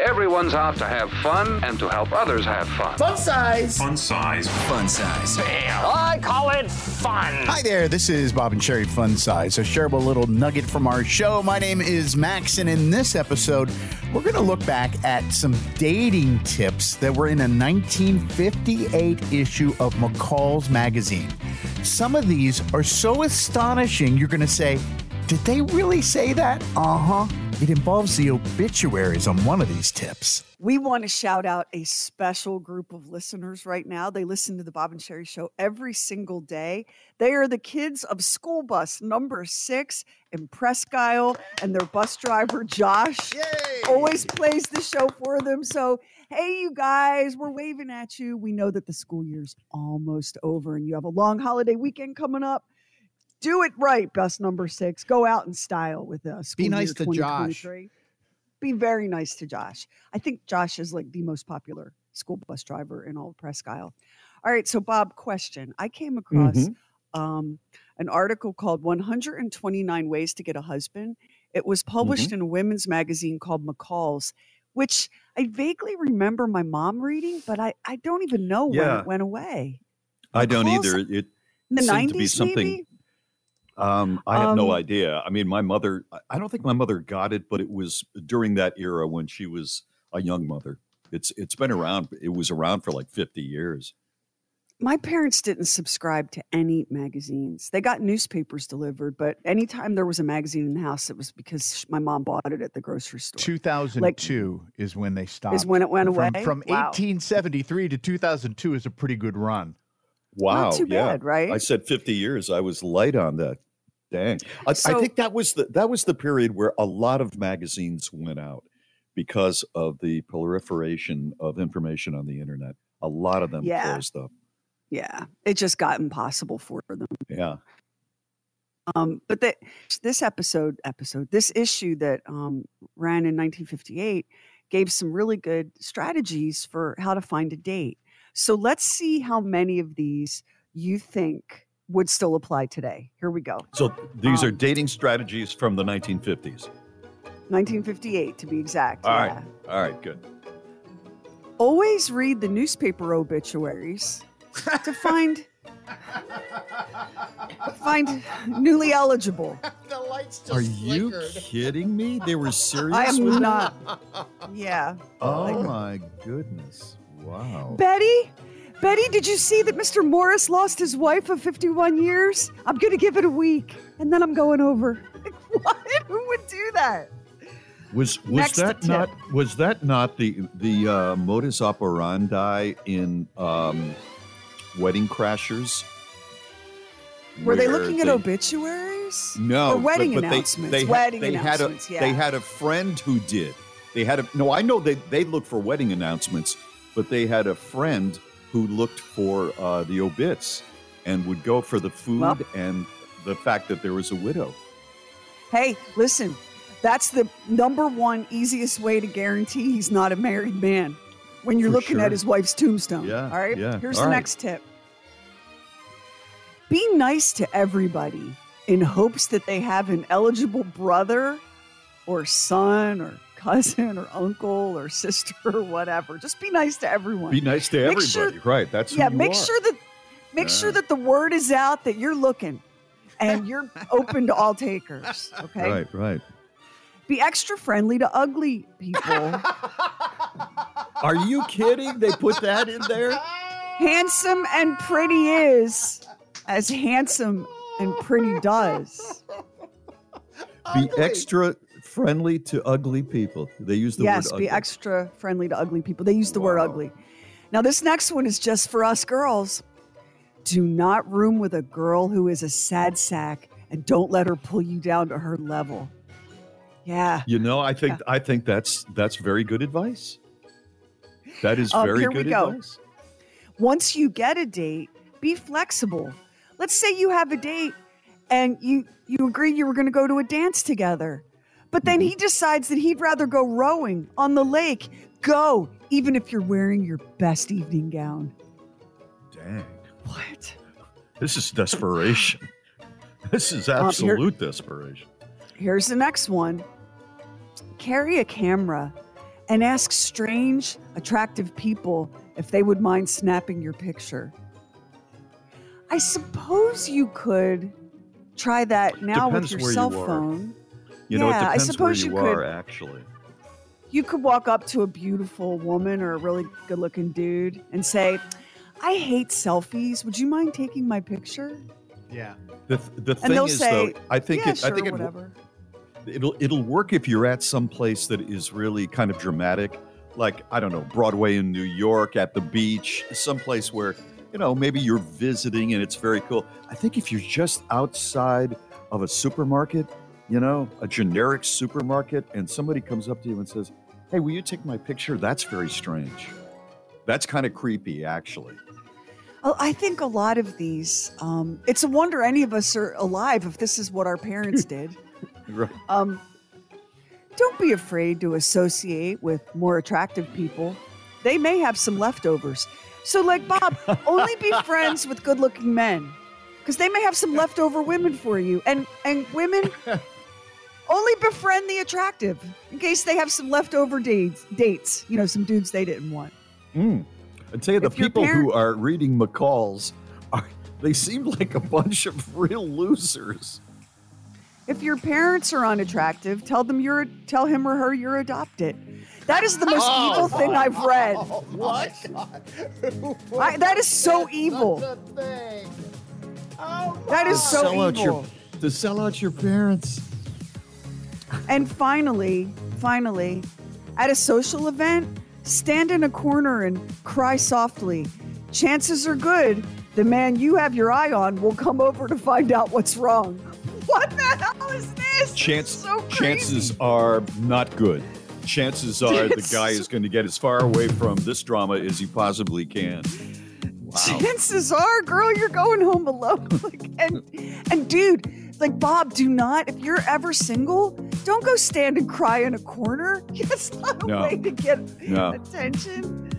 Everyone's out to have fun and to help others have fun. Fun size. Fun size. Fun size. I call it fun. Hi there, this is Bob and Sheri Fun Size, a shareable little nugget from our show. My name is Max, and in this episode, we're going to look back at some dating tips that were in a 1958 issue of McCall's magazine. Some of these are so astonishing, you're going to say, Did they really say that? Uh huh. It involves the obituaries on one of these tips. We want to shout out a special group of listeners right now. They listen to the Bob and Sheri show every single day. They are the kids of school bus number six in Presque Isle, and their bus driver, Josh, always plays the show for them. So, hey, you guys, we're waving at you. We know that the school year's almost over and you have a long holiday weekend coming up. Do it right, bus number six. Go out in style with us. Be nice to Josh. Be very nice to Josh. I think Josh is like the most popular school bus driver in all of Presque Isle. All right, so Bob, question. I came across Mm-hmm. um, an article called 129 Ways to Get a Husband. It was published Mm-hmm. in a women's magazine called McCall's, which I vaguely remember my mom reading, but I, I don't even know when it went away. I don't either. It In the seemed 90s, to be something. maybe? Um, I have no Um, idea. I mean, my mother. I- I don't think my mother got it, but it was during that era when she was a young mother. It's it's been around. It was around for like fifty years. my parents didn't subscribe to any magazines. They got newspapers delivered, but anytime there was a magazine in the house, it was because my mom bought it at the grocery store. 2002 is when they stopped. Is when it went From- away? From, Wow. 1873 to 2002 is a pretty good run. Wow. too yeah. bad, right? I said fifty years. I was light on that. Dang. I, I think that was the that was the period where a lot of magazines went out because of the proliferation of information on the internet. A lot of them Yeah. closed up. Yeah, it just got impossible for them. Yeah. Um, but that this episode, episode, this issue that um, ran in 1958 gave some really good strategies for how to find a date. So let's see how many of these you think would still apply today. Here we go. So these are Um, dating strategies from the 1950s. 1958 to be exact. All yeah. right. All right. Good. Always read the newspaper obituaries to find find newly eligible. The lights just Are you flickered. kidding me? They were serious. I with am it? not. Yeah. Oh my goodness! Wow. Betty, Betty, did you see that Mr. Morris lost his wife of 51 years? I'm going to give it a week and then I'm going over. what? Who would do that? Was was Next that tip. not was that not the the uh, modus operandi in um, Wedding Crashers? Were they looking at obituaries? No, Or wedding but, but they- announcements. They, had- wedding they announcements, had a yeah. they had a friend who did. They had a no. I know they they looked for wedding announcements, but they had a friend who looked for uh, the obits and would go for the food Well- and the fact that there was a widow. Hey, listen, that's the number one easiest way to guarantee he's not a married man when you're For looking sure. at his wife's tombstone. Yeah, All right. yeah. Here's All the right. next tip be nice to everybody in hopes that they have an eligible brother or son or cousin or uncle or sister or whatever. Just be nice to everyone. Be nice to Make everybody, sure- right? That's who yeah, you make are. sure that make sure that the word is out that you're looking and you're open to all takers. Okay. Right, right. Be extra friendly to ugly people. Are you kidding? They put that in there? Handsome and pretty is as handsome and pretty does. Be extra friendly to ugly people. They use the yes, word ugly. Yes, be extra friendly to ugly people. They use the word ugly. Now, this next one is just for us girls. Do not room with a girl who is a sad sack and don't let her pull you down to her level. Yeah. You know, I think I think that's that's very good advice. That is Um, very good go. advice. Once you get a date, be flexible. Let's say you have a date and you you agree you were going to go to a dance together. But then he decides that he'd rather go rowing on the lake. Go, even if you're wearing your best evening gown. Dang. What? This is desperation. this is Um, here- absolute desperation. Here's the next one carry a camera and ask strange, attractive people if they would mind snapping your picture. I suppose you could try that now Depends with your you cell are. phone. You know, it yeah, I suppose where you you, could- are actually. You could walk up to a beautiful woman or a really good looking dude and say, I hate selfies. Would you mind taking my picture? Yeah. The, th- the thing is, say, though, I think yeah, it, sure, I think it, whatever. it'll it'll work if you're at some place that is really kind of dramatic, like I don't know, Broadway in New York, at the beach, someplace where you know maybe you're visiting and it's very cool. I think if you're just outside of a supermarket, you know, a generic supermarket, and somebody comes up to you and says, "Hey, will you take my picture?" That's very strange. That's kind of creepy, actually. I think a lot of these, um, it's a wonder any of us are alive if this is what our parents did. Right. Um, don't be afraid to associate with more attractive people. They may have some leftovers. So, like Bob, only be friends with good looking men because they may have some leftover women for you. And, and women, only befriend the attractive in case they have some leftover dates, dates, you know, some dudes they didn't want. Mm. I tell you, the If people parent- who are reading McCall's are they seem like a bunch of real losers. If your parents are unattractive, tell them you're tell him or her you're adopted. That is the most evil thing I've read. What? I, that is so evil. That is so sell out evil. your to sell out your parents. And finally, finally, at a social event, stand in a corner and cry softly. Chances are good the man you have your eye on will come over to find out what's wrong. What the hell is this? This is so chances are not good. Chances are the guy is going to get as far away from this drama as he possibly can. Wow. Chances are, girl, you're going home alone. and and dude, like Bob, do not. If you're ever single, don't go stand and cry in a corner. That's not a No. way to get No. attention.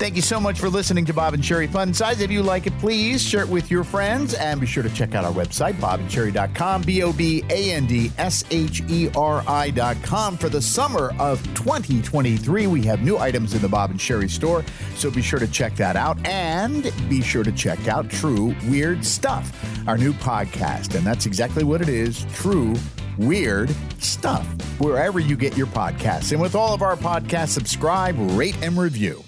Thank you so much for listening to Bob and Sheri Fun Size. If you like it, please share it with your friends and be sure to check out our website, bobandsheri.com, B O B A N D S H E R I.com. For the summer of 2023, we have new items in the Bob and Sheri store, so be sure to check that out. And be sure to check out True Weird Stuff, our new podcast. And that's exactly what it is True Weird Stuff, wherever you get your podcasts. And with all of our podcasts, subscribe, rate, and review.